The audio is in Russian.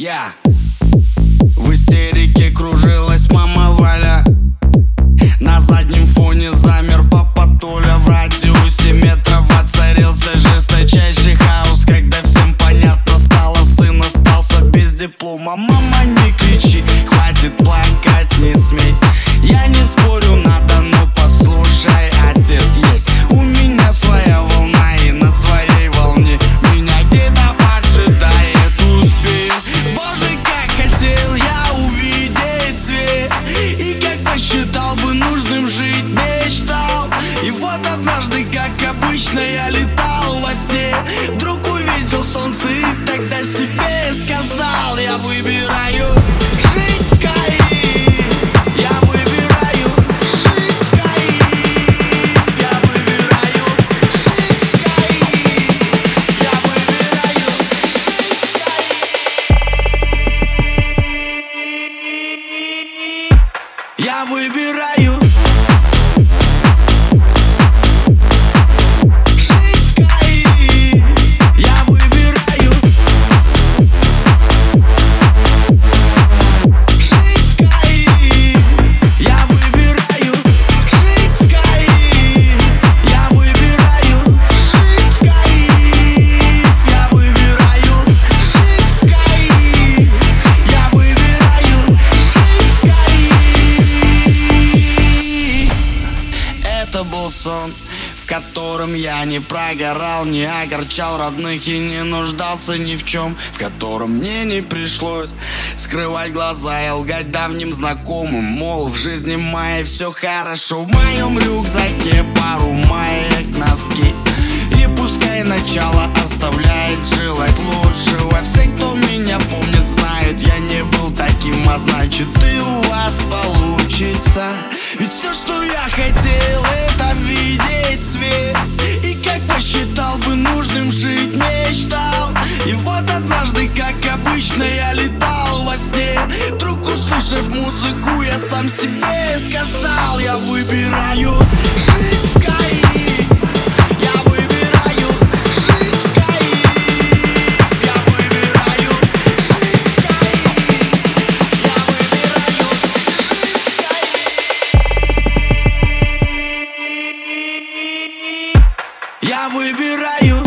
Я В истерике кружилась мама как обычно, я летал во сне. Вдруг увидел солнце и тогда себе сказал Я выбираю жить в кайф Я выбираю жить в кайф Я выбираю жить в кайф Я выбираю котором я не прогорал, не огорчал родных и не нуждался ни в чем В котором мне не пришлось скрывать глаза и лгать давним знакомым. Мол, в жизни моей все хорошо В моем рюкзаке пару маек, носки. И пускай начало оставляет желать лучшего. Все, кто меня помнит, знают, я не был таким А значит и у вас получится. Ведь все, что я хотел, это свет. И как посчитал бы нужным жить, мечтал. И вот однажды, как обычно, я летал во сне. Вдруг услышав музыку, я сам себе сказал Я выбираю rayo